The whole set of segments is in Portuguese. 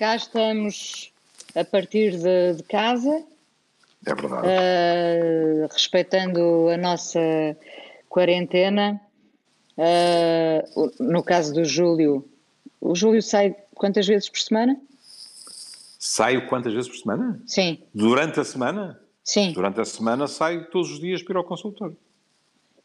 Cá estamos a partir de, de casa. É verdade. Uh, respeitando a nossa quarentena. Uh, no caso do Júlio, o Júlio sai quantas vezes por semana? Saio quantas vezes por semana? Sim. Durante a semana? Sim. Durante a semana saio todos os dias para ir ao consultório.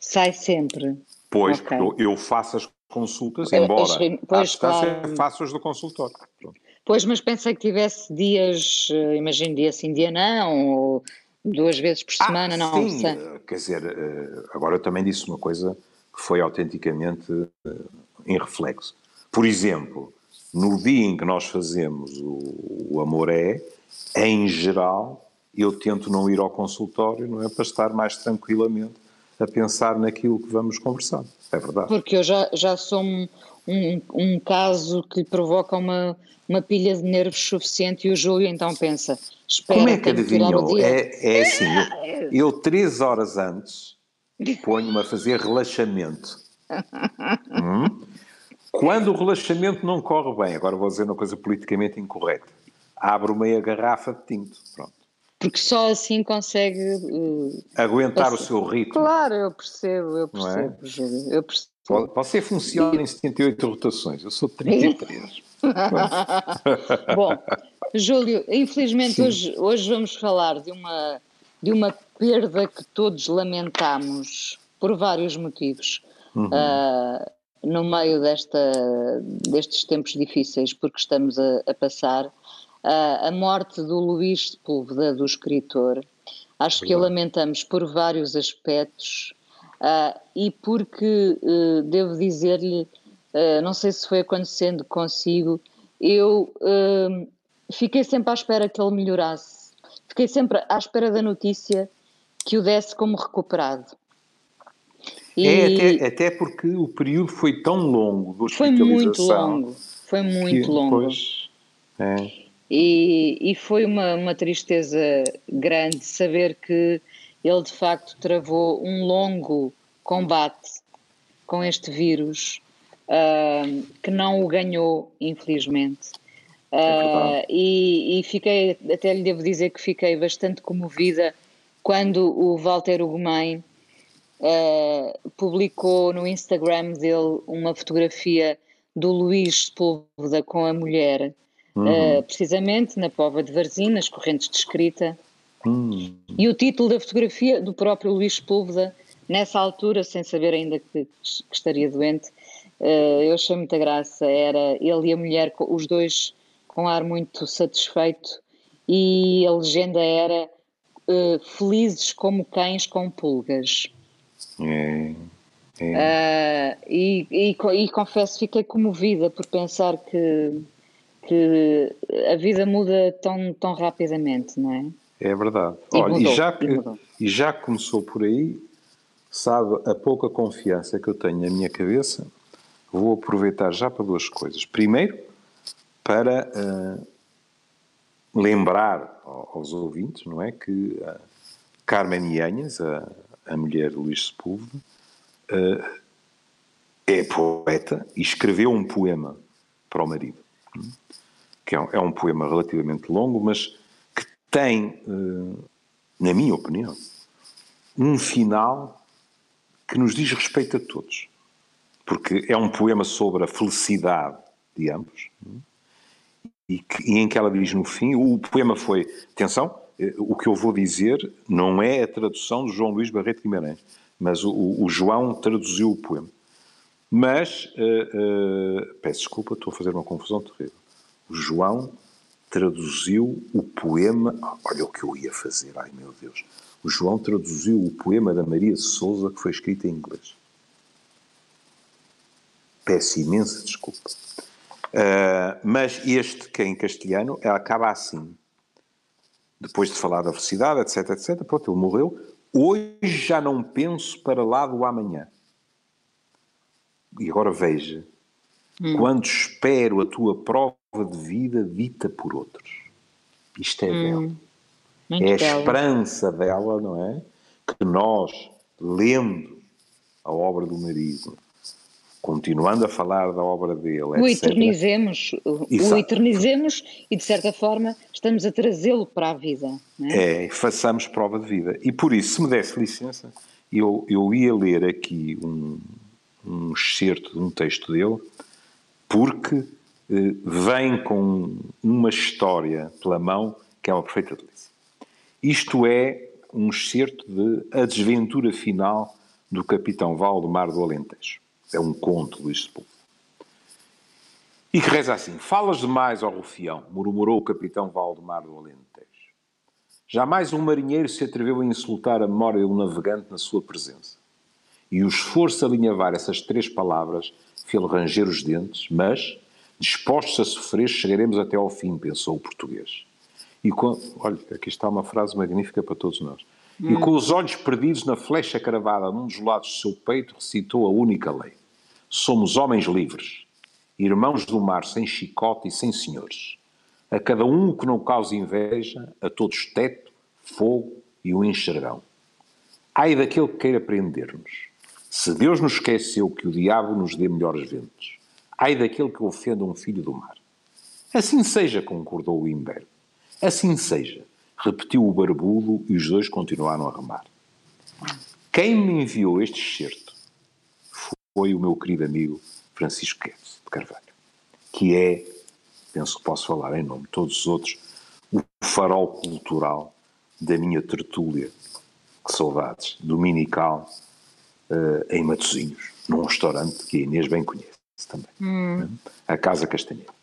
Sai sempre. Pois, okay. porque eu faço as consultas, embora pois, claro. faço as do consultório. Pronto. Pois, mas pensei que tivesse dias, eh, imagino dia sim, dia não, ou duas vezes por ah, semana, ah, não sim. sei. Quer dizer, eh, agora eu também disse uma coisa que foi autenticamente eh, em reflexo. Por exemplo, no dia em que nós fazemos o, o Amor É, em geral, eu tento não ir ao consultório, não é? Para estar mais tranquilamente a pensar naquilo que vamos conversar. É verdade. Porque eu já, já sou um, um, um caso que lhe provoca uma, uma pilha de nervos suficiente e o Júlio então pensa, espera, Como é que adivinhou? É, é assim, eu, eu três horas antes ponho-me a fazer relaxamento. hum? Quando o relaxamento não corre bem, agora vou dizer uma coisa politicamente incorreta, abro meia garrafa de tinto, pronto. Porque só assim consegue... Uh, Aguentar o seu ritmo. Claro, eu percebo, eu percebo, é? Júlio, eu percebo. Você funciona em 78 rotações, eu sou 33. Bom, Júlio, infelizmente hoje, hoje vamos falar de uma, de uma perda que todos lamentamos por vários motivos. Uhum. Uh, no meio desta, destes tempos difíceis, porque estamos a, a passar, uh, a morte do Luís Sepúlveda, do escritor, acho que lamentamos por vários aspectos uh, e porque, uh, devo dizer-lhe, não sei se foi acontecendo consigo, eu fiquei sempre à espera que ele melhorasse, fiquei sempre à espera da notícia que o desse como recuperado. E é, até, até porque o período foi tão longo do Foi muito longo, foi muito longo. Pois, é. e, e foi uma, uma tristeza grande saber que ele de facto travou um longo combate com este vírus uh, que não o ganhou, infelizmente. Uh, e, e, fiquei, até lhe devo dizer que fiquei bastante comovida quando o Walter Ugumem uh, publicou no Instagram dele uma fotografia do Luís Sepúlveda com a mulher, uhum. uh, precisamente na Pova de Varzim, nas correntes de escrita. Uhum. E o título da fotografia do próprio Luís Sepúlveda, nessa altura, sem saber ainda que, que estaria doente, uh, eu achei muita graça. Era ele e a mulher, os dois com ar muito satisfeito, e a legenda era uh, felizes como cães com pulgas. É, é. Uh, e, e, e, confesso, fiquei comovida por pensar que, que a vida muda tão, tão rapidamente, não é? É verdade. E, Olha, mudou, e, já que, e já começou por aí, sabe, a pouca confiança que eu tenho na minha cabeça, vou aproveitar já para duas coisas. Primeiro, para uh, lembrar aos ouvintes, não é, que uh, Carmen Ianhas, a a mulher de Luís Sepúlveda, uh, é poeta e escreveu um poema para o marido, que é um, é um poema relativamente longo, mas tem, uh, na minha opinião, um final que nos diz respeito a todos. Porque é um poema sobre a felicidade de ambos, e, que, e em que ela diz no fim, o poema foi, atenção, eh, o que eu vou dizer não é a tradução de João Luís Barreto Guimarães, mas o, o João traduziu o poema. Mas, uh, uh, peço desculpa, estou a fazer uma confusão terrível. O João traduziu o poema. Olha o que eu ia fazer, ai meu Deus. O João traduziu o poema da Maria Souza que foi escrito em inglês. Peço imensa desculpa. Uh, mas este, que é em castelhano, acaba assim depois de falar da felicidade, etc, etc, pronto, ele morreu. Hoje já não penso para lá do amanhã. E agora veja, hum. quando espero a tua prova de vida dita por outros. Isto é hum. dela. é a belo. esperança dela, não é? Que nós, lendo a obra do marido, continuando a falar da obra dele. O etc. eternizemos, o eternizemos e, de certa forma, estamos a trazê-lo para a vida. É? é? façamos prova de vida. E por isso, se me desse licença, eu, eu ia ler aqui um, um excerto de um texto dele, porque eh, vem com uma história pela mão que é uma perfeita delícia. Isto é um excerto de A Desventura Final do Capitão Valdemar do Alentejo. É um conto, Luís Sepúlveda. E que reza assim: Falas demais, ó rufião, murmurou o capitão Valdemar do Alentejo. Jamais um marinheiro se atreveu a insultar a memória de um navegante na sua presença. E o esforço a alinhavar essas três palavras fez-lhe ranger os dentes, mas, dispostos a sofrer, chegaremos até ao fim, pensou o português. E com... Olha, aqui está uma frase magnífica para todos nós. Hum. E com os olhos perdidos na flecha cravada num dos lados do seu peito, recitou a única lei. Somos homens livres, irmãos do mar sem chicote e sem senhores. A cada um que não cause inveja, a todos teto, fogo e um enxergão. Ai daquele que queira prender-nos. Se Deus nos esqueceu que o diabo nos dê melhores ventos. Ai daquele que ofenda um filho do mar. Assim seja, concordou o imberbe. Assim seja, repetiu o barbudo e os dois continuaram a remar. Quem me enviou este excerto foi o meu querido amigo Francisco Guedes de Carvalho, que é, penso que posso falar em nome de todos os outros, o farol cultural da minha tertúlia, que saudades, dominical, uh, em Matosinhos, num restaurante que a Inês bem conhece também, hum. Né? a Casa Castanheira.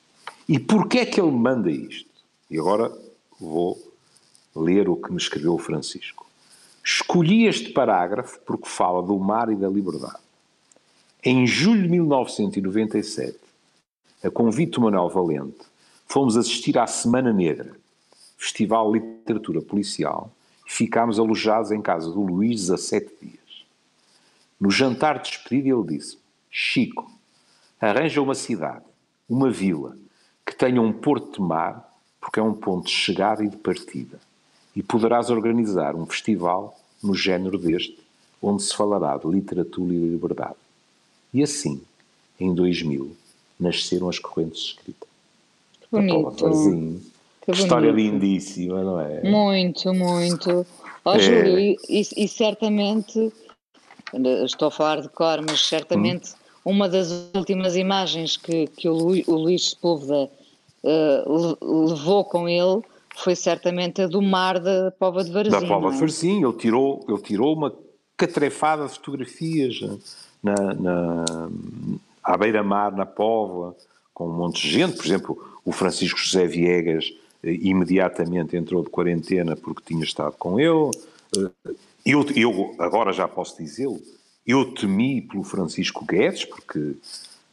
E porquê é que ele manda isto? E agora vou ler o que me escreveu o Francisco. Escolhi este parágrafo porque fala do mar e da liberdade. Em julho de 1997, a convite do Manuel Valente, fomos assistir à Semana Negra, Festival de Literatura Policial, e ficámos alojados em casa do Luís 17 dias. No jantar de despedida ele disse Chico, arranja uma cidade, uma vila, que tenha um porto de mar porque é um ponto de chegada e de partida. E poderás organizar um festival no género deste, onde se falará de literatura e liberdade. E assim, em 2000, nasceram as correntes escritas. Bonito. Que História lindíssima, não é? Muito, muito. Ó, oh, é. Júlio, e, e, certamente, estou a falar de cor, mas certamente uma das últimas imagens que, que o, Luís, o Luís Sepúlveda uh, levou com ele foi certamente a do mar da Pova de Varzim. Da Pova de é? Varzim, ele tirou, ele tirou uma catrefada de fotografias na, na, à beira-mar, na Pova, com um monte de gente, por exemplo, o Francisco José Viegas eh, imediatamente entrou de quarentena porque tinha estado com ele. Eu, eu agora já posso dizê-lo, eu temi pelo Francisco Guedes, porque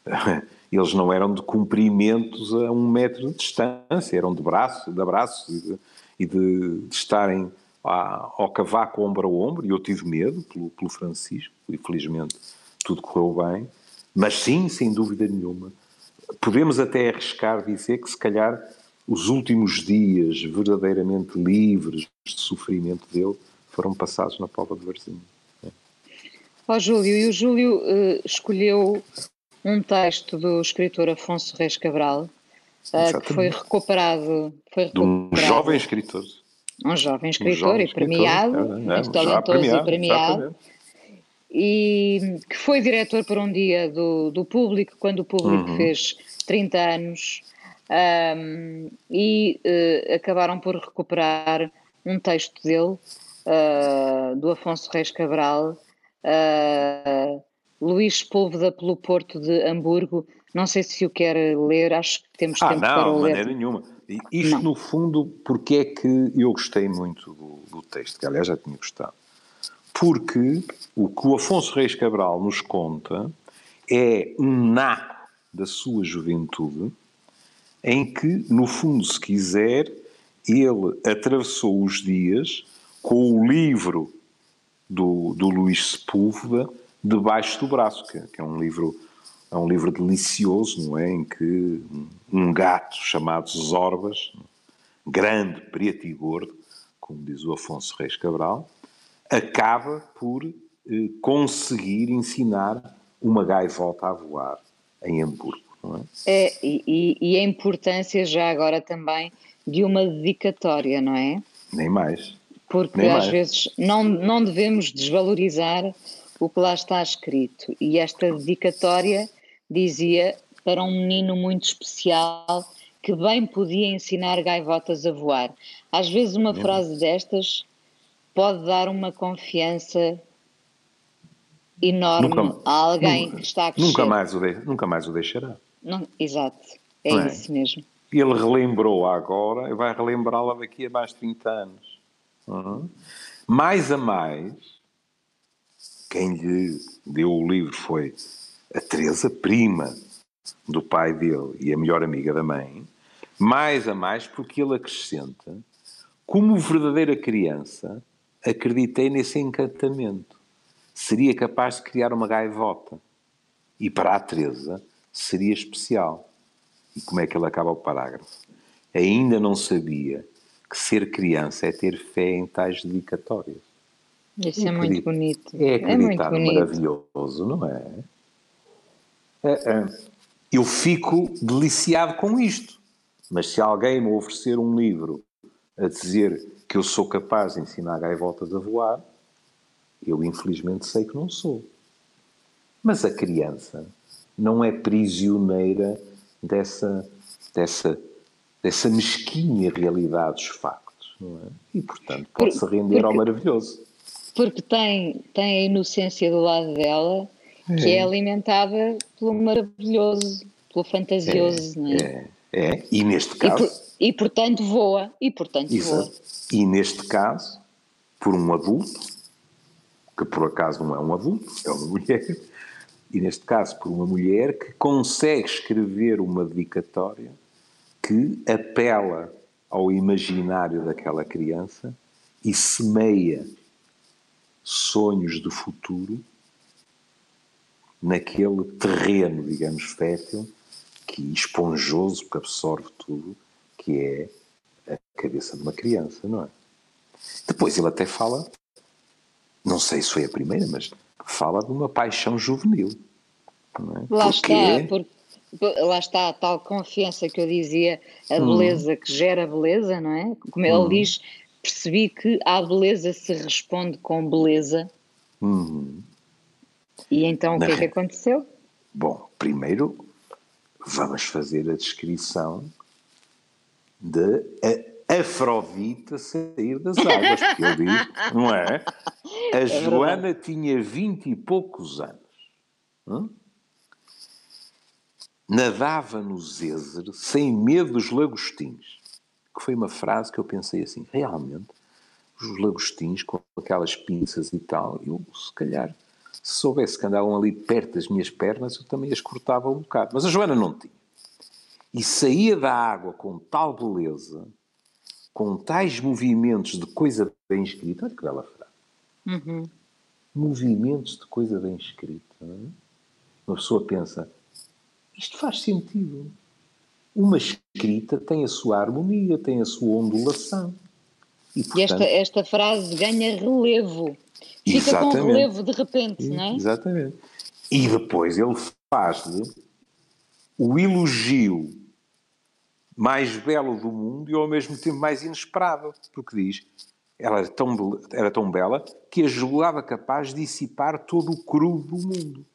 eles não eram de cumprimentos a um metro de distância, eram de braço, de abraços e de, e de, de estarem ao cavaco ombro a ombro, e eu tive medo pelo, pelo Francisco, e felizmente tudo correu bem, mas sim, sem dúvida nenhuma, podemos até arriscar dizer que se calhar os últimos dias verdadeiramente livres de sofrimento dele foram passados na Pova de Varzim. Ó oh, Júlio, e o Júlio uh, escolheu um texto do escritor Afonso Reis Cabral, uh, que foi recuperado, foi recuperado. De um jovem escritor. Um jovem escritor um jovem e premiado, é, é, muito talentoso premiado, e premiado. E que foi diretor por um dia do, do Público, quando o Público uhum. fez 30 anos, um, e uh, acabaram por recuperar um texto dele, uh, do Afonso Reis Cabral, uh, Luís Púlveda pelo Porto de Hamburgo. Não sei se o quer ler, acho que temos ah, tempo não, para o ler. Não, de maneira nenhuma. Isto, não. no fundo, porque é que eu gostei muito do, do, texto, que aliás já tinha gostado. Porque o que o Afonso Reis Cabral nos conta é um naco da sua juventude, em que, no fundo, se quiser, ele atravessou os dias com o livro do, do Luís Sepúlveda debaixo do braço, que, que, é um livro é um livro delicioso, não é, em que um gato chamado Zorbas, grande, preto e gordo, como diz o Afonso Reis Cabral, acaba por eh, conseguir ensinar uma gaivota a voar em Hamburgo, não é? é e, e a importância já agora também de uma dedicatória, não é? Nem mais. Porque Nem às mais. vezes não, não devemos desvalorizar o que lá está escrito. E esta dedicatória dizia para um menino muito especial que bem podia ensinar gaivotas a voar. Às vezes uma frase destas pode dar uma confiança enorme nunca, a alguém nunca, que está a crescer. Nunca mais o, de, nunca mais o deixará. Não, exato, é, é isso mesmo. Ele relembrou agora e vai relembrá-la daqui a mais de 30 anos. Mais a mais, quem lhe deu o livro foi a Teresa, prima do pai dele e a melhor amiga da mãe, mais a mais porque ele acrescenta, como verdadeira criança, acreditei nesse encantamento. Seria capaz de criar uma gaivota. E para a Teresa seria especial. E como é que ele acaba o parágrafo? Ainda não sabia que ser criança é ter fé em tais dedicatórias. Isso é muito bonito. É acreditar é muito maravilhoso, não é? é, é. Eu fico deliciado com isto. Mas se alguém me oferecer um livro a dizer que eu sou capaz de ensinar gaivotas a voar, eu infelizmente sei que não sou. Mas a criança não é prisioneira dessa, dessa, dessa mesquinha realidade dos factos, não é? E, portanto, pode-se render porque, ao maravilhoso. Porque tem, tem a inocência do lado dela que é, é alimentada pelo maravilhoso, pelo fantasioso, é, não é? É, é. E neste caso... E, por, e portanto voa, e portanto Exato. voa. E neste caso, por um adulto, que por acaso não é um adulto, é uma mulher, e neste caso por uma mulher que consegue escrever uma dedicatória que apela ao imaginário daquela criança e semeia sonhos do futuro naquele terreno, digamos, fértil, que esponjoso, que absorve tudo, que é a cabeça de uma criança, não é? Depois ele até fala, não sei se foi a primeira, mas fala de uma paixão juvenil. É? Lá Porque está, porque, lá está a tal confiança que eu dizia, a hum. beleza que gera beleza, não é? Como ele hum. diz, percebi que a beleza se responde com beleza. Hum. E então o que é que aconteceu? Bom, primeiro vamos fazer a descrição de Afrodita sair das águas, porque eu digo, não é? A é Joana tinha vinte e poucos anos. Hum? Nadava no Zézer sem medo dos lagostins. Que foi uma frase que eu pensei assim, realmente, os lagostins com aquelas pinças e tal, eu se calhar se soubesse que andavam ali perto das minhas pernas, eu também as cortava um bocado. Mas a Joana não tinha. E saía da água com tal beleza, com tais movimentos de coisa bem escrita. Olha que bela frase. Uhum. Movimentos de coisa bem escrita. É? Uma pessoa pensa, isto faz sentido. Uma escrita tem a sua harmonia, tem a sua ondulação. E, portanto, e esta, esta frase ganha relevo. Fica com relevo de repente, não é? Exatamente. E depois ele faz-lhe o elogio mais belo do mundo e ao mesmo tempo mais inesperado, porque diz ela era tão, era tão bela que a julgava capaz de dissipar todo o cru do mundo.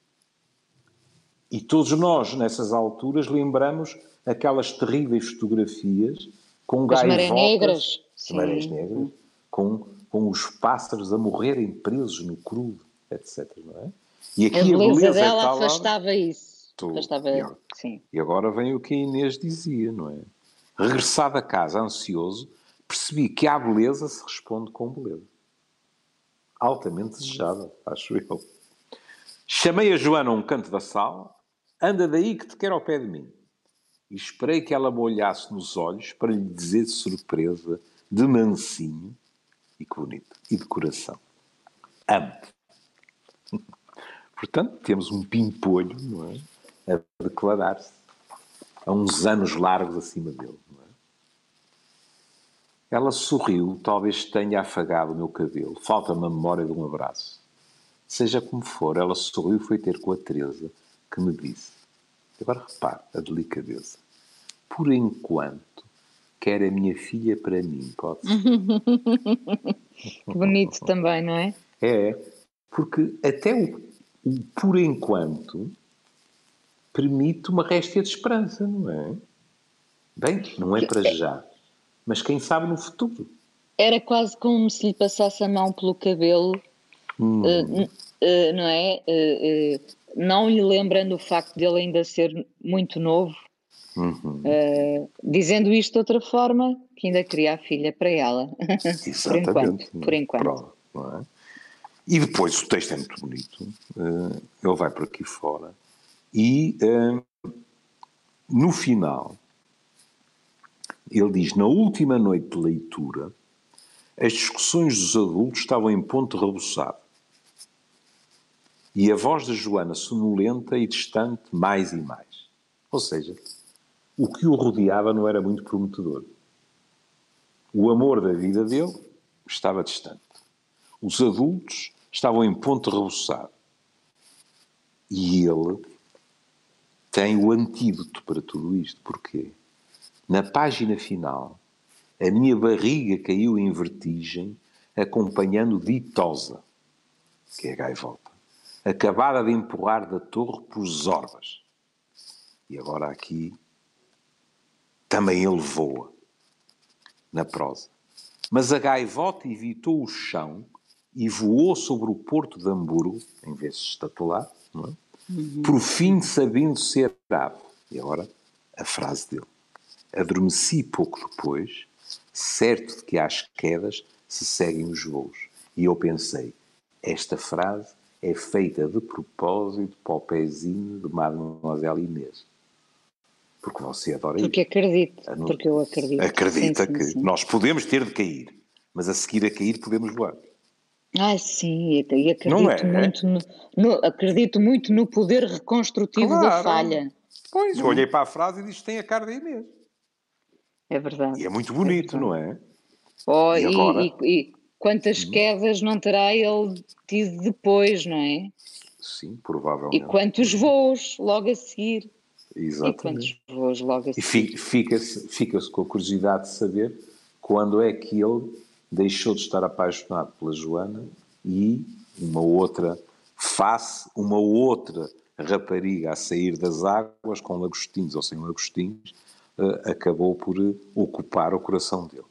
E todos nós, nessas alturas, lembramos aquelas terríveis fotografias com As gaivotas... negras. Marés negras, com com os pássaros a morrerem presos no crudo, etc. Não é? E aqui a beleza, a beleza dela é afastava isso. Afastava, e, sim. e agora vem o que a Inês dizia, não é? Regressado a casa ansioso, percebi que à beleza se responde com beleza. Altamente desejável, acho eu. Chamei a Joana a um canto da sala, anda daí que te quero ao pé de mim. E esperei que ela me olhasse nos olhos para lhe dizer de surpresa, de mansinho, e que bonito. E de coração. Amo. Portanto, temos um pimpolho, não é? A declarar-se. A uns anos largos acima dele, não é? Ela sorriu, talvez tenha afagado o meu cabelo. Falta-me a memória de um abraço. Seja como for, ela sorriu e foi ter com a Teresa, que me disse. Agora repare a delicadeza. Por enquanto, quer a minha filha para mim, pode ser. que bonito também, não é? É, porque até o, o por enquanto permite uma réstia de esperança, não é? Bem, não é para já, mas quem sabe no futuro. Era quase como se lhe passasse a mão pelo cabelo, hum. uh, uh, não é? Uh, não lhe lembrando o facto de ele ainda ser muito novo, uhum. dizendo isto de outra forma, que ainda queria a filha para ela. Por enquanto. Por enquanto. É? E depois o texto é muito bonito, ele vai por aqui fora e no final ele diz: Na última noite de leitura, as discussões dos adultos estavam em ponto rebuçado. E a voz de Joana sonolenta e distante mais e mais. Ou seja, o que o rodeava não era muito prometedor. O amor da vida dele estava distante. Os adultos estavam em ponto rebuçado. E ele tem o antídoto para tudo isto. Porquê? Na página final, a minha barriga caiu em vertigem, acompanhando ditosa, que é gaivota, acabada de empurrar da torre por Zorbas. E agora aqui também ele voa, na prosa. Mas a gaivota evitou o chão e voou sobre o porto de Hamburgo, em vez de estatular, não é? Uhum. por fim sabendo ser ave. E agora a frase dele. Adormeci pouco depois, certo de que às quedas se seguem os voos. E eu pensei, esta frase é feita de propósito para o pezinho de Mademoiselle Inês. Porque você adora Porque isso. acredito, porque eu acredito. Acredita sim, que sim. nós podemos ter de cair, mas a seguir a cair podemos voar. Ah, sim, e acredito Não é, muito, no, no, acredito muito no poder reconstrutivo claro. da falha. Pois, eu olhei para a frase e disse tem a cara da Inês. É verdade. E é muito bonito, é não é? Oh, e, agora... e, quantas hum. quedas não terá ele tido depois, não é? Sim, provavelmente. E quantos voos logo a seguir. Exatamente. E quantos voos logo a seguir. E fica-se fica com a curiosidade de saber quando é que ele deixou de estar apaixonado pela Joana e uma outra face, uma outra rapariga a sair das águas com lagostinhos ou sem lagostinhos uh, acabou por ocupar o coração dele.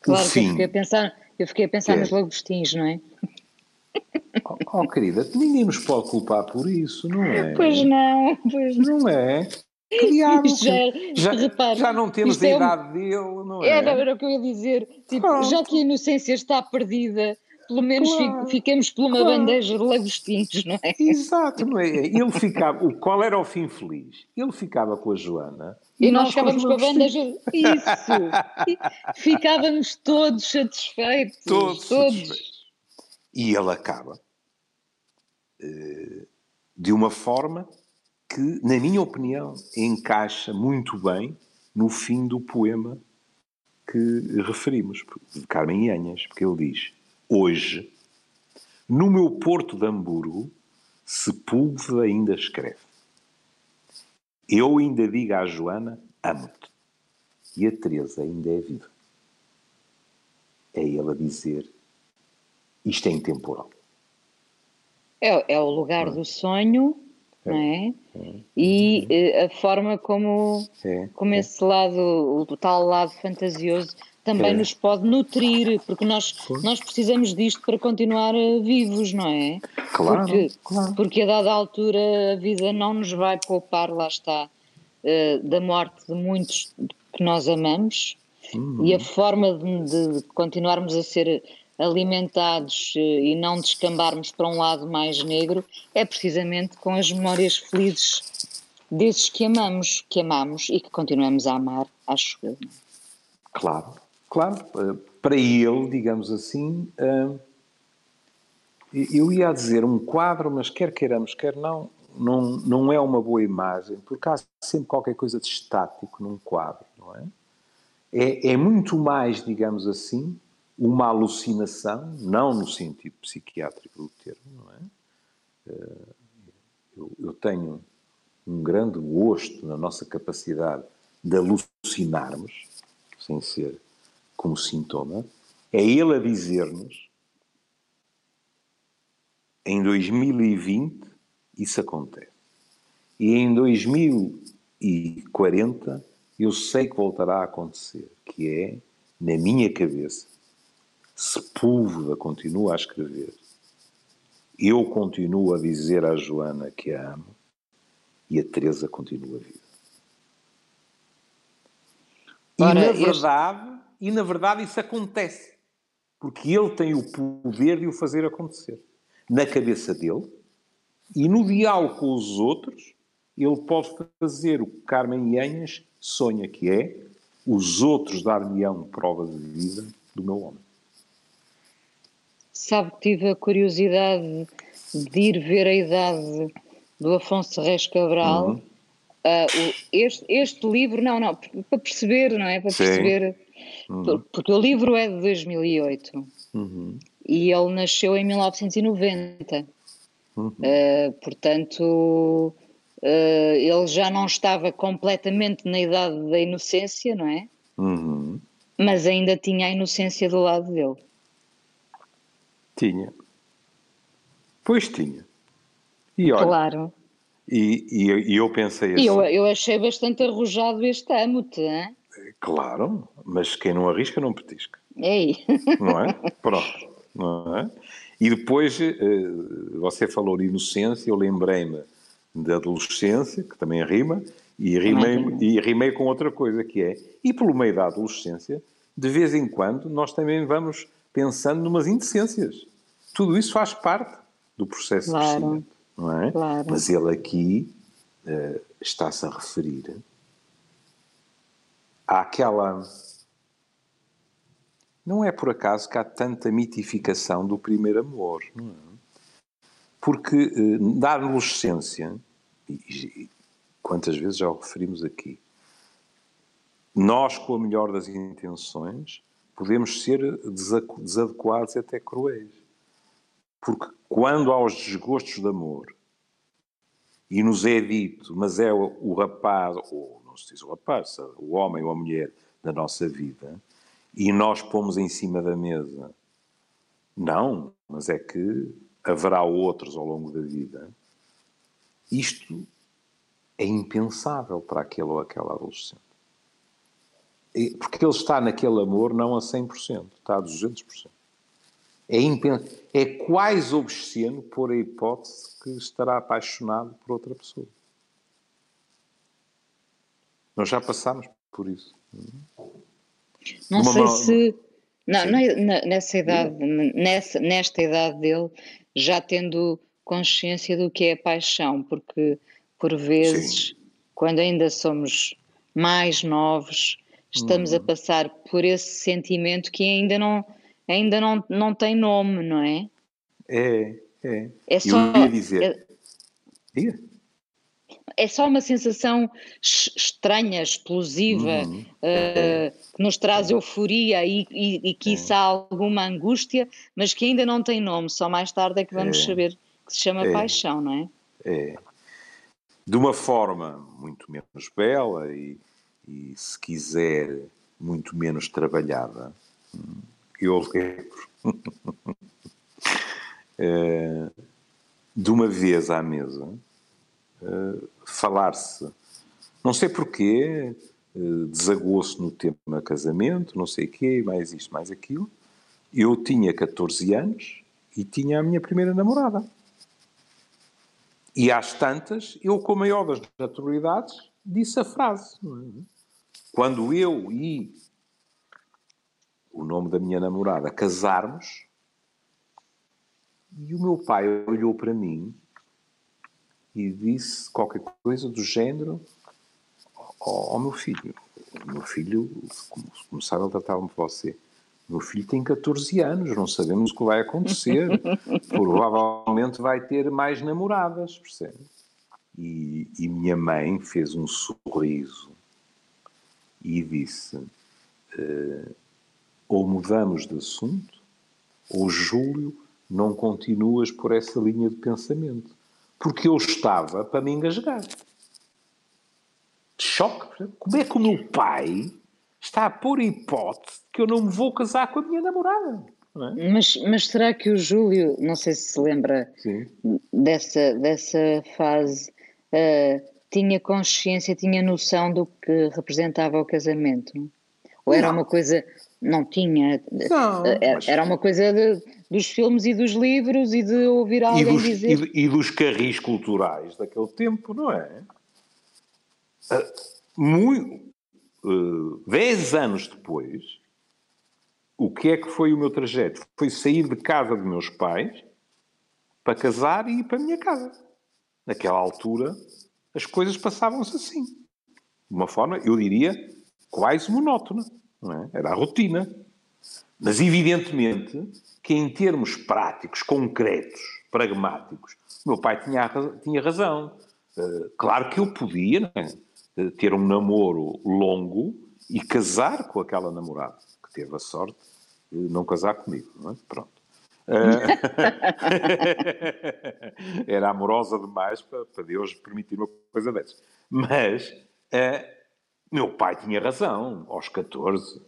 Claro, fim, eu fiquei a pensar, eu fiquei a pensar é, nos lagostins, não é? Oh, oh, querida, ninguém nos pode culpar por isso, não é? Pois não, pois não. Não é? Diabo, já, já, repara, já não temos a é idade um, dele, não é? Era, era o que eu ia dizer. Tipo, já que a inocência está perdida, pelo menos claro, fiquemos por uma claro. bandeja de lagostins, não é? Exato, não é? Ele ficava, qual era o fim feliz? Ele ficava com a Joana e, e nós, nós ficávamos com a bandeja. Isso! ficávamos todos satisfeitos. Todos. todos. Satisfeitos. E ele acaba uh, de uma forma que, na minha opinião, encaixa muito bem no fim do poema que referimos, de Carmen Anhas, porque ele diz Hoje, no meu porto de Hamburgo, Sepúlveda ainda escreve. Eu ainda digo à Joana, amo-te. E a Teresa ainda é viva. É ele a dizer, isto é intemporal. É, é o lugar do sonho, é, não é? é? E é. a forma como, é, como esse lado, o tal lado fantasioso, também é. nos pode nutrir, porque nós, nós precisamos disto para continuar eh, vivos, não é? Claro porque, claro. porque a dada altura a vida não nos vai poupar, lá está, uh, da morte de muitos que nós amamos uhum. e a forma de, de, continuarmos a ser alimentados uh, e não descambarmos para um lado mais negro é precisamente com as memórias felizes desses que amamos, que amamos e que continuamos a amar, acho eu. Claro, Claro, eh, para ele, digamos assim, eh, eu ia dizer um quadro, mas quer queiramos, quer não, não, não é uma boa imagem, porque há sempre qualquer coisa de estático num quadro, não é? É, é muito mais, digamos assim, uma alucinação, não no sentido psiquiátrico do termo, não é? eu, eu tenho um grande gosto na nossa capacidade de alucinarmos, sem ser como sintoma, é ele a dizer-nos em 2020 isso acontece. E em 2040 eu sei que voltará a acontecer, que é, na minha cabeça, Sepúlveda continua a escrever, eu continuo a dizer à Joana que a amo e a Teresa continua viva. E Ora, na verdade, este... e na verdade isso acontece, porque ele tem o poder de o fazer acontecer na cabeça dele e no diálogo com os outros, ele pode fazer o que Carmen Yanhas sonha, que é os outros dar-me-ão prova de vida do meu homem. Sabe que tive a curiosidade de ir ver a idade do Afonso Reis Cabral. Uhum. Uh, este, este, livro, não, não, para perceber, não é? Para Sim. perceber. Uhum. Porque o livro é de 2008 uhum. e ele nasceu em 1990. Uhum. Uh, portanto, uh, ele já não estava completamente na idade da inocência, não é? Uhum. Mas ainda tinha a inocência do lado dele. Tinha. Pois tinha. E olha, claro. E, e, e eu pensei assim. Eu, eu achei bastante arrojado este âmbito, hein? Claro, mas quem não arrisca não petisca. Ei. Não é? Pronto. Não é? E depois, eh, você falou de inocência, eu lembrei-me da adolescência, que também rima, e rimei, e rimei com outra coisa, que é, e pelo meio da adolescência, de vez em quando, nós também vamos pensando numas indecências. Tudo isso faz parte do processo claro. de crescimento, não é? Claro. Mas ele aqui uh, está-se a referir àquela não é por acaso que há tanta mitificação do primeiro amor, não é? Porque eh, adolescência, e, quantas vezes já o referimos aqui, nós, com a melhor das intenções, podemos ser desadequados e até cruéis. Porque quando há os desgostos de amor e nos é dito, mas é o rapaz, ou não se diz o rapaz, o homem ou a mulher da nossa vida, e nós pomos em cima da mesa. Não, mas é que haverá outros ao longo da vida. Isto é impensável para aquele ou aquela adolescente. Porque ele está naquele amor não a 100%, está a 200%. É, impens... é quase obsceno pôr a hipótese que estará apaixonado por outra pessoa. Nós já passámos por isso. Não uma sei se. Não, é, nessa idade, nessa, nesta idade dele, já tendo consciência do que é paixão, porque por vezes, Sim. quando ainda somos mais novos, estamos a uhum. passar por esse sentimento que ainda não, ainda não, não tem nome, não é? É, é. É só. Eu ia dizer. É, Diga é só uma sensação estranha, explosiva, uhum. uh, que nos traz euforia e, e, e quiçá é. alguma angústia, mas que ainda não tem nome, só mais tarde é que vamos é. saber que se chama é. paixão, não é? É. De uma forma muito menos bela e, e se quiser, muito menos trabalhada. Eu lembro eh, de uma vez à mesa uh, falar-se. Não sei porquê, uh, desagou-se no tema casamento, não sei o quê, mais isto, mais aquilo. Eu tinha 14 anos e tinha a minha primeira namorada. E às tantas, eu, com a maior das naturalidades, disse a frase. É? Quando eu e o nome da minha namorada casarmos, e o meu pai olhou para mim e disse qualquer coisa do género ao, ao meu filho. O meu filho, como, como sabe, ele tratava-me por você. O meu filho tem 14 anos, não sabemos o que vai acontecer. Provavelmente vai ter mais namoradas, percebe? E, e minha mãe fez um sorriso e disse: uh, ou mudamos de assunto, ou Júlio não continuas por essa linha de pensamento. Porque eu estava para me engasgar. Choque. Como é que o meu pai está a pôr hipótese que eu não me vou casar com a minha namorada? É? Mas, mas será que o Júlio, não sei se se lembra dessa, dessa fase, uh, tinha consciência, tinha noção do que representava o casamento? Ou era não. uma coisa. Não tinha. Não, era, eh, mas... era uma coisa de, dos filmes e dos livros e de ouvir alguém e dos, dizer. E, e, dos carris culturais daquele tempo, não é? Uh, muito, uh, dez anos depois, o que é que foi o meu trajeto? Foi sair de casa dos meus pais para casar e ir para a minha casa. Naquela altura, as coisas passavam-se assim. De uma forma, eu diria, quase monótona. É? Era a rotina. Mas, evidentemente, que em termos práticos, concretos, pragmáticos, meu pai tinha, tinha razão. Uh, claro que eu podia é? ter um namoro longo e casar com aquela namorada, que teve a sorte não casar comigo, não é? Pronto. Era amorosa demais para, para, Deus permitir uma coisa dessas. Mas uh, meu pai tinha razão, aos 14.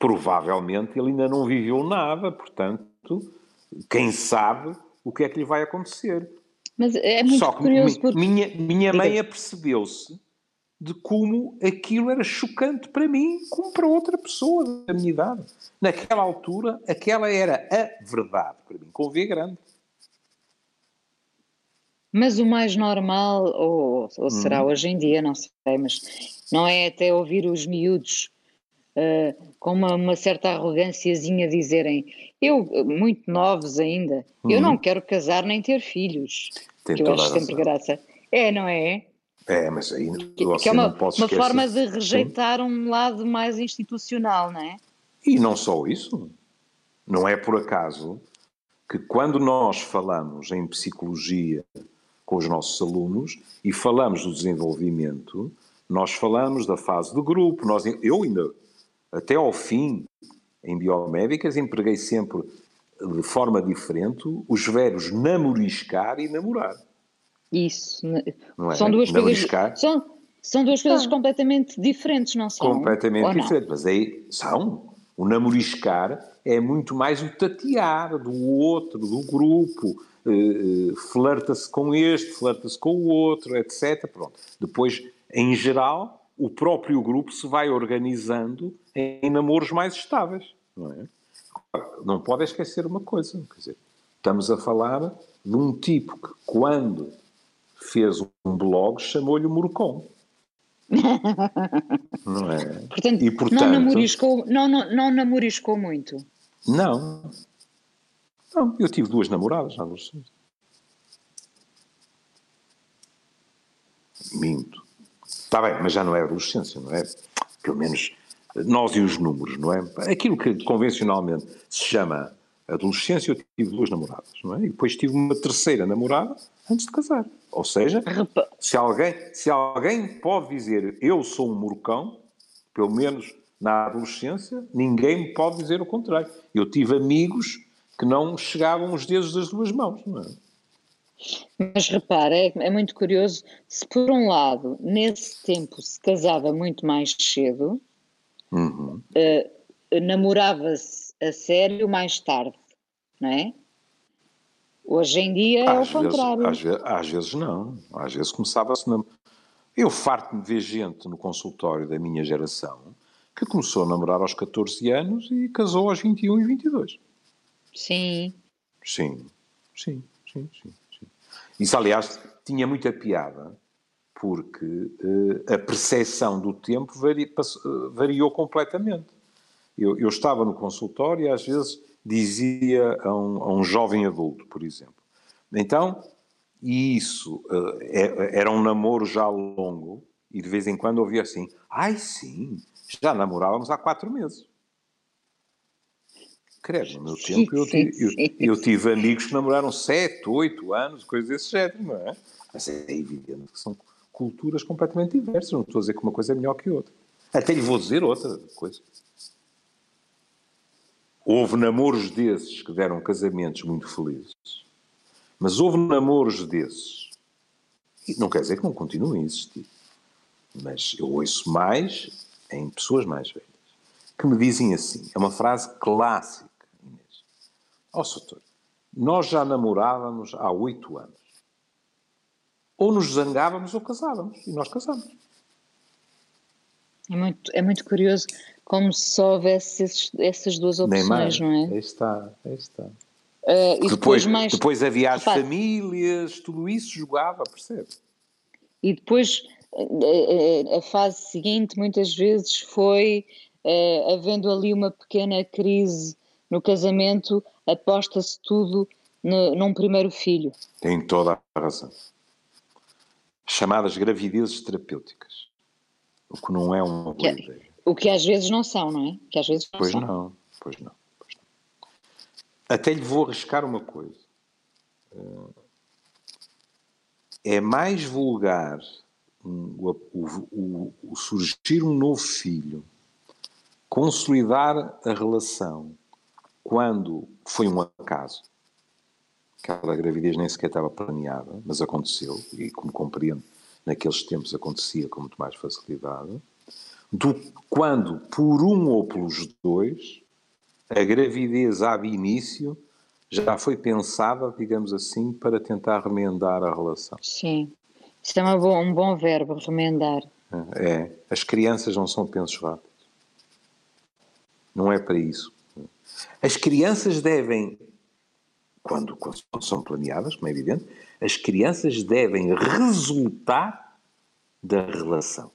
Provavelmente ele ainda não viveu nada, portanto, quem sabe o que é que lhe vai acontecer. Mas é muito Só que curioso porque... minha, minha mãe apercebeu-se de como aquilo era chocante para mim, como para outra pessoa da minha idade. Naquela altura, aquela era a verdade para mim, com V grande. Mas o mais normal, ou, ou será hum. hoje em dia, não sei, mas não é até ouvir os miúdos uh, com uma, uma, certa arrogânciazinha dizerem, eu, muito novos ainda, hum. eu não quero casar nem ter filhos. Tem que eu acho sempre graça. É, não é? É, mas aí que, que é uma, uma forma de rejeitar Sim. um lado mais institucional, não é? E não só isso. Não é por acaso que quando nós falamos em psicologia com os nossos alunos e falamos do desenvolvimento, nós falamos da fase do grupo. Nós, eu ainda, até ao fim, em biomédicas, empreguei sempre de forma diferente os verbos namoriscar e namorar. Isso. Não é? São duas coisas. São, são duas coisas ah. completamente diferentes, não são? Completamente diferentes, mas aí são. O namoriscar é muito mais o tatear do outro, do grupo, uh, flerta-se com este, flerta-se com o outro, etc. Pronto. Depois, em geral, o próprio grupo se vai organizando em namoros mais estáveis, não é? Não pode esquecer uma coisa, quer dizer, estamos a falar de um tipo que, quando fez um blog, chamou-lhe Murcon. não é? Portanto, e, portanto não, namoriscou, não, não, não namoriscou muito? Não. Não, eu tive duas namoradas na adolescência. Minto. Está bem, mas já não é adolescência, não é? Pelo menos nós e os números, não é? Aquilo que convencionalmente se chama adolescência, eu tive duas namoradas, não é? E depois tive uma terceira namorada antes de casar. Ou seja, se alguém, se alguém pode dizer eu sou um morcão, pelo menos na adolescência, ninguém me pode dizer o contrário. Eu tive amigos que não chegavam os dedos das duas mãos, não é? Mas repara, é, é, muito curioso, se por um lado, nesse tempo se casava muito mais cedo, uhum. uh, namorava-se a sério mais tarde, não é? Hoje em dia é às o vezes, contrário. Às vezes, às vezes não. Às vezes começava-se na... Eu farto-me ver gente no consultório da minha geração que começou a namorar aos 14 anos e casou aos 21 e 22. Sim. Sim, sim, sim, sim. sim. Isso, aliás, tinha muita piada porque uh, a percepção do tempo vari, passou, variou completamente. Eu, eu estava no consultório e às vezes dizia a um, a um jovem adulto, por exemplo. Então, isso uh, é, era um namoro já longo e de vez em quando ouvia assim: ai sim, já namorávamos há quatro meses. Credo, no meu tempo eu eu, eu tive amigos que namoraram sete, oito anos, coisas desse género, não é? Mas é evidente que são culturas completamente diversas. Não estou a dizer que uma coisa é melhor que outra. Até lhe vou dizer outra coisa. Houve namoros desses que deram casamentos muito felizes. Mas houve namoros desses. E não quer dizer que não continuem a existir. Mas eu ouço mais em pessoas mais velhas que me dizem assim. É uma frase clássica, Inês. Ó, oh, Soutor, nós já namorávamos há oito anos. Ou nos zangávamos ou casávamos. E nós casamos. É muito, é muito curioso como se só houvesse esses, essas duas opções, não é? Aí está, aí está. Uh, e depois, depois, mais, depois havia as famílias, tudo isso jogava, percebe? E depois a, a fase seguinte muitas vezes foi uh, havendo ali uma pequena crise no casamento, aposta-se tudo no, num primeiro filho. Tem toda a razão. Chamadas gravidezes terapêuticas. O que não é uma boa que, ideia. O que às vezes não são, não é? Que às vezes não pois são. não, pois não. Até lhe vou arriscar uma coisa. É mais vulgar o, o, o, surgir um novo filho, consolidar a relação quando foi um acaso, aquela gravidez nem sequer estava planeada, mas aconteceu, e como compreendo, naqueles tempos acontecia com muito mais facilidade, do quando, por um ou pelos dois, a gravidez ab início já foi pensada, digamos assim, para tentar remendar a relação. Sim, isso é bom, um bom verbo, remendar. É, as crianças não são pensos rápidos. Não é para isso. As crianças devem, quando, são planeadas, como é evidente, as crianças devem resultar da relação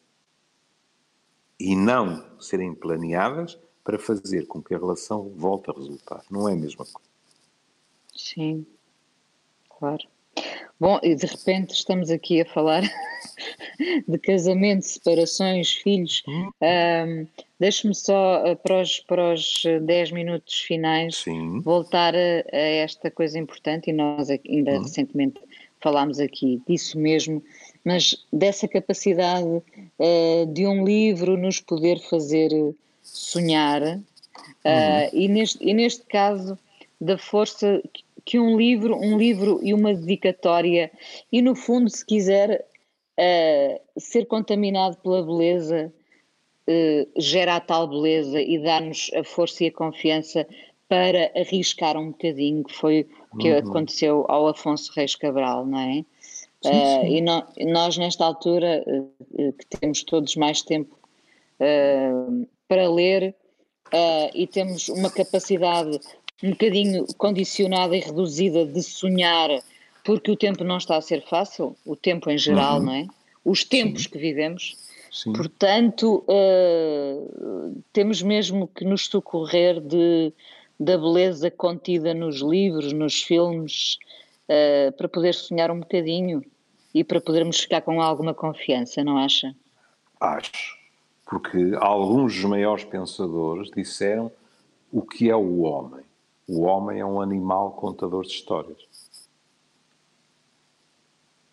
e não serem planeadas para fazer com que a relação volte a resultar. Não é a mesma coisa. Sim, claro. Bom, e de repente estamos aqui a falar de casamento, separações, filhos. Um, Deixe-me só eh, para os, para os 10 minutos finais Sim. voltar a, a, esta coisa importante, e nós ainda uhum. recentemente falámos aqui disso mesmo, mas dessa capacidade uh, de um livro nos poder fazer sonhar, uh, uhum. e, neste, e neste caso da força que um livro, um livro e uma dedicatória, e no fundo, se quiser uh, ser contaminado pela beleza, gera a tal beleza e dá-nos a força e a confiança para arriscar um bocadinho, que foi o que uhum. aconteceu ao Afonso Reis Cabral, não é? Sim, sim. Uh, e no, nós, nesta altura, uh, que temos todos mais tempo uh, para ler e temos uma capacidade um bocadinho condicionada e reduzida de sonhar, porque o tempo não está a ser fácil, o tempo em geral, uhum. não é? Os tempos sim. que vivemos. Portanto, temos mesmo que nos socorrer de da beleza contida nos livros, nos filmes, uh, para poder sonhar um bocadinho e para podermos ficar com alguma confiança, não acha? Acho, porque alguns dos maiores pensadores disseram o que é o homem. O homem é um animal contador de histórias.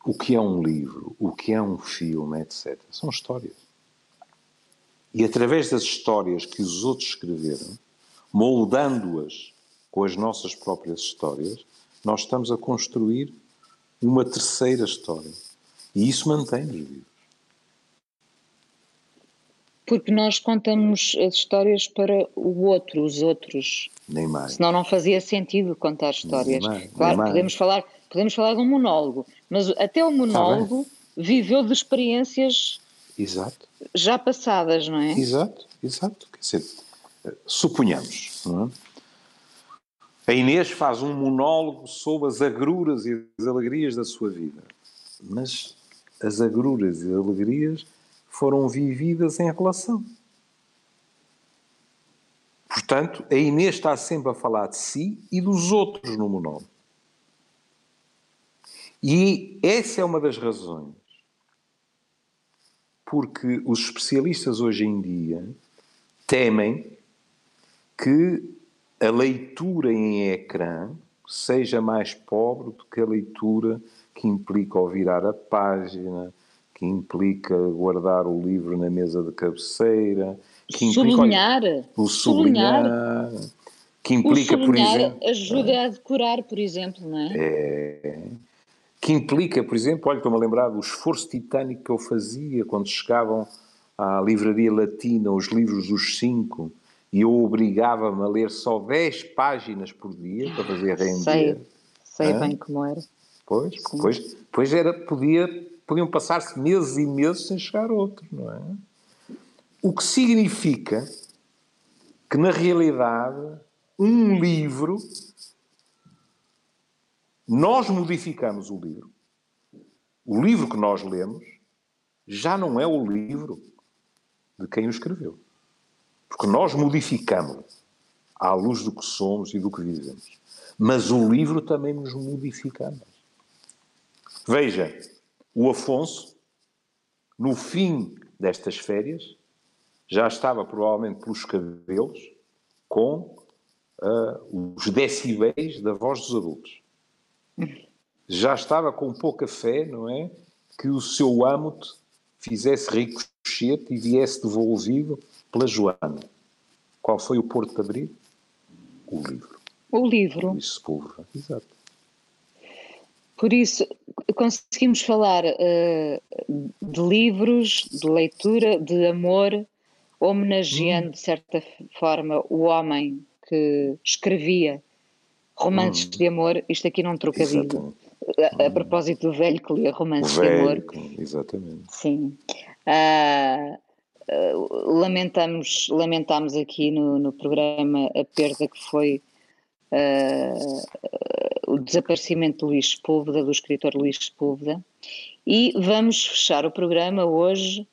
O que é um livro, o que é um filme, etc. São histórias. E através das histórias que os outros escreveram, moldando-as com as nossas próprias histórias, nós estamos a construir uma terceira história. E isso mantém-nos vivos. Porque nós contamos as histórias para o outro, os outros. Nem mais. Senão não fazia sentido contar histórias. Mais, claro, podemos falar, podemos falar de um monólogo, mas até o monólogo viveu de experiências Exato. já passadas, não é? Exato, exato. Quer dizer, Suponhamos. É? A Inês faz um monólogo sobre as agruras e as alegrias da sua vida. Mas as agruras e alegrias foram vividas em relação. Portanto, a Inês está sempre a falar de si e dos outros no monólogo. E essa é uma das razões porque os especialistas hoje em dia temem que a leitura em ecrã seja mais pobre do que a leitura que implica ao virar a página, que implica guardar o livro na mesa de cabeceira, que implica sublinhar, o sublinhar, sublinhar, que implica, por exemplo. ajuda a decorar, por exemplo, não é? é? Que implica, por exemplo, olha, estou-me a lembrar do esforço titânico que eu fazia quando chegavam à livraria latina os livros dos cinco e eu obrigava-me a ler só 10 páginas por dia para fazer render. Sei, sei bem como era. Pois, pois, pois era, podia, podiam passar-se meses e meses sem chegar outro, não é? O que significa que, na realidade, um livro, nós modificamos o livro. O livro que nós lemos já não é o livro de quem o escreveu. Porque nós modificamos à luz do que somos e do que vivemos. Mas o livro também nos modifica. Veja, o Afonso, no fim destas férias, já estava provavelmente pelos cabelos com uh, os decibéis da voz dos adultos. Já estava com pouca fé, não é? Que o seu âmato fizesse ricochete e viesse devolvido pela Joana. Qual foi o porto de abrir? O livro. O livro. Isso, Sepúlveda, exato. Por isso, conseguimos falar uh, de livros, de leitura, de amor, homenageando, hum. de certa forma, o homem que escrevia romances hum. de amor. Isto aqui não trocadilho. A, a, hum. propósito do velho que lia romances velho, de amor. Exatamente. Sim. Uh, uh, lamentamos, lamentamos aqui no, no programa a perda que foi uh, desaparecimento de Luís Sepúlveda, do escritor Luís Sepúlveda, e vamos fechar o programa hoje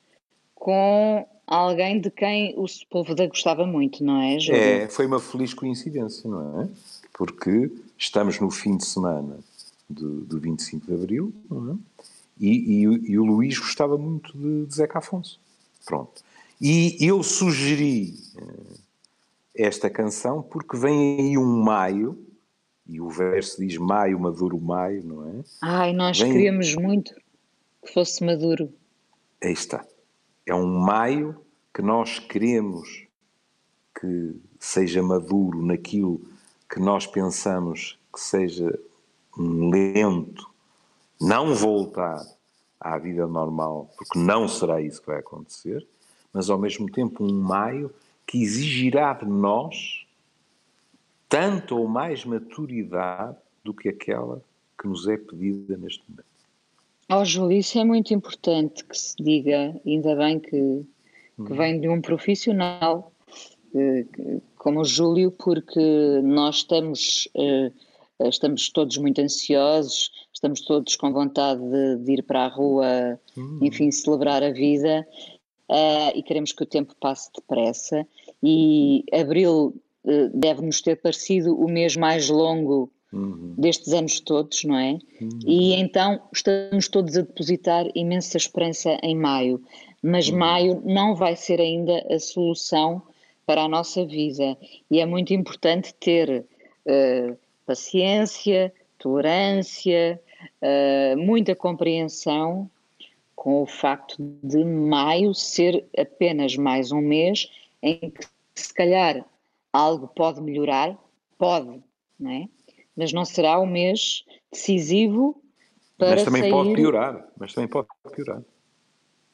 com alguém de quem o Sepúlveda gostava muito, não é, Júlio? É, foi uma feliz coincidência, não é? Porque estamos no fim de semana do, do 25 de Abril, não é? E, e, e, o Luís gostava muito de, de Zeca Afonso. Pronto. E eu sugeri eh, esta canção porque vem aí um maio, e o verso diz maio, maduro maio, não é? Ai, nós vem... queríamos muito que fosse maduro. Aí está. É um maio que nós queremos que seja maduro naquilo que nós pensamos que seja um lento, não voltar à vida normal, porque não será isso que vai acontecer, mas ao mesmo tempo um maio que exigirá de nós tanto ou mais maturidade do que aquela que nos é pedida neste momento. Ó oh, Júlio, isso é muito importante que se diga, ainda bem que, que hum. vem de um profissional eh, como o Júlio, porque nós estamos, eh, estamos todos muito ansiosos, estamos todos com vontade de, de ir para a rua, hum. enfim, celebrar a vida uh, e queremos que o tempo passe depressa. E abril deve-nos ter parecido o mês mais longo uhum. destes anos todos, não é? Uhum. E então estamos todos a depositar imensa esperança em maio, mas uhum. maio não vai ser ainda a solução para a nossa vida e é muito importante ter uh, paciência, tolerância, uh, muita compreensão com o facto de maio ser apenas mais um mês em que se calhar algo pode melhorar, pode, não é? mas não será o mês decisivo para Mas também sair... pode piorar, mas também pode piorar.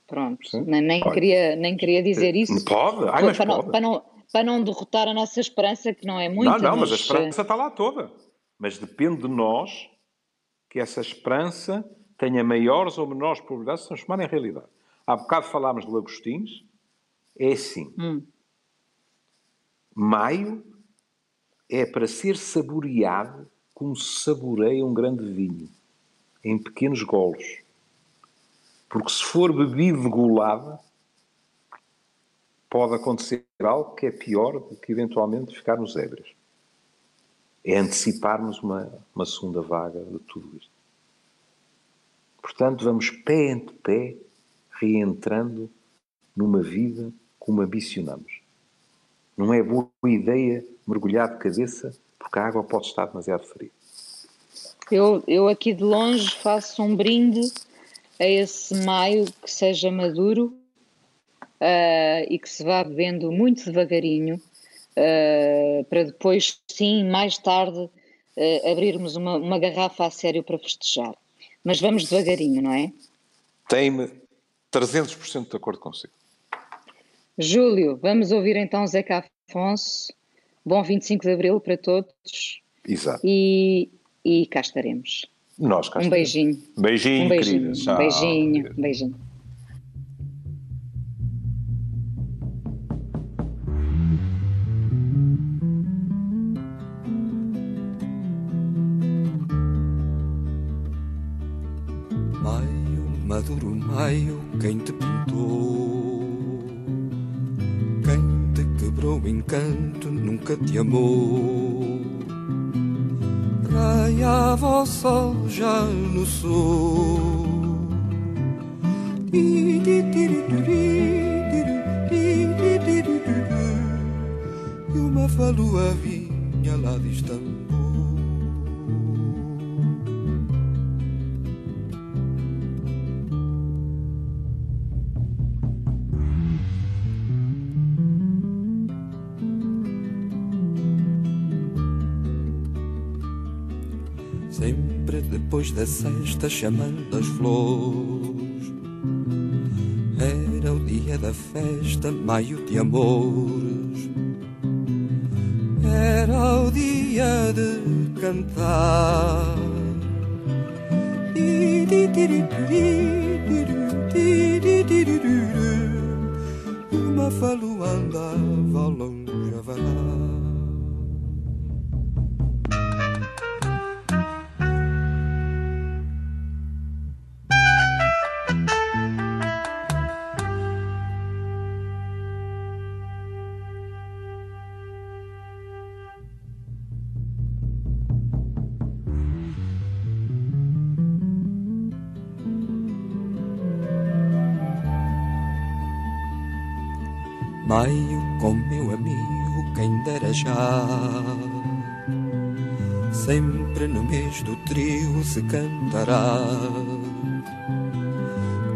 Pronto, Sim? nem, queria, nem queria dizer isso. Pode, Ai, mas para, pode. Não, para, não, para não derrotar a nossa esperança, que não é muito. Não, não, mas, mas a esperança está lá toda. Mas depende de nós que essa esperança tenha maiores ou menores probabilidades de se transformar em realidade. Há bocado falámos de lagostins, é assim. Hum. Maio é para ser saboreado como se saboreia um grande vinho, em pequenos golos. Porque se for bebido de golada, pode acontecer algo que é pior do que eventualmente ficarmos ébrios. É anteciparmos uma, uma segunda vaga de tudo isto. Portanto, vamos pé ante pé reentrando numa vida como ambicionamos. Não é boa ideia mergulhar de cabeça porque a água pode estar demasiado fria. Eu, eu aqui de longe faço um brinde a esse maio que seja maduro uh, e que se vá bebendo muito devagarinho, uh, para depois, sim, mais tarde, uh, abrirmos uma, uma garrafa a sério para festejar. Mas vamos devagarinho, não é? Tem-me 300% de acordo consigo. Júlio, vamos ouvir então Zeca Afonso. Bom 25 de Abril para todos. Exato. E, e cá estaremos. Nós cá Um beijinho. Beijinho, um beijinho. Querida. Um beijinho. beijinho. Nunca te amou raiava o sol já no sul. E uma falua vinha lá de depois da sexta chamando as flores. Era o dia da festa, maio de amores. Era o dia de cantar. Uma falua andava Sempre no mês do trio se cantará.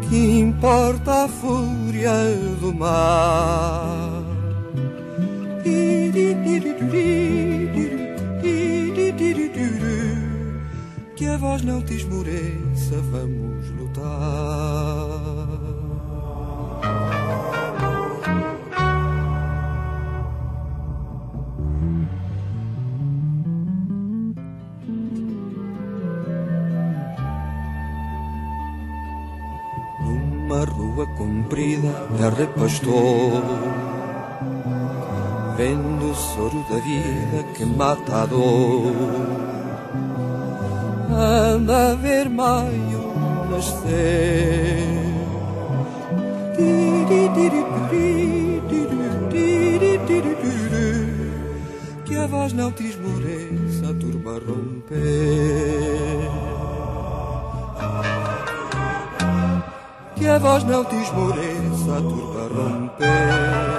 Que importa a fúria do mar? Que a voz não te esmoreça, vamos lutar. Comprida terra pastor Vendo o soro da vida que mata a dor. Anda a ver maio nascer. Que a voz não te esmoreça, a turba romper a voz não te esmoreça, a turba romper.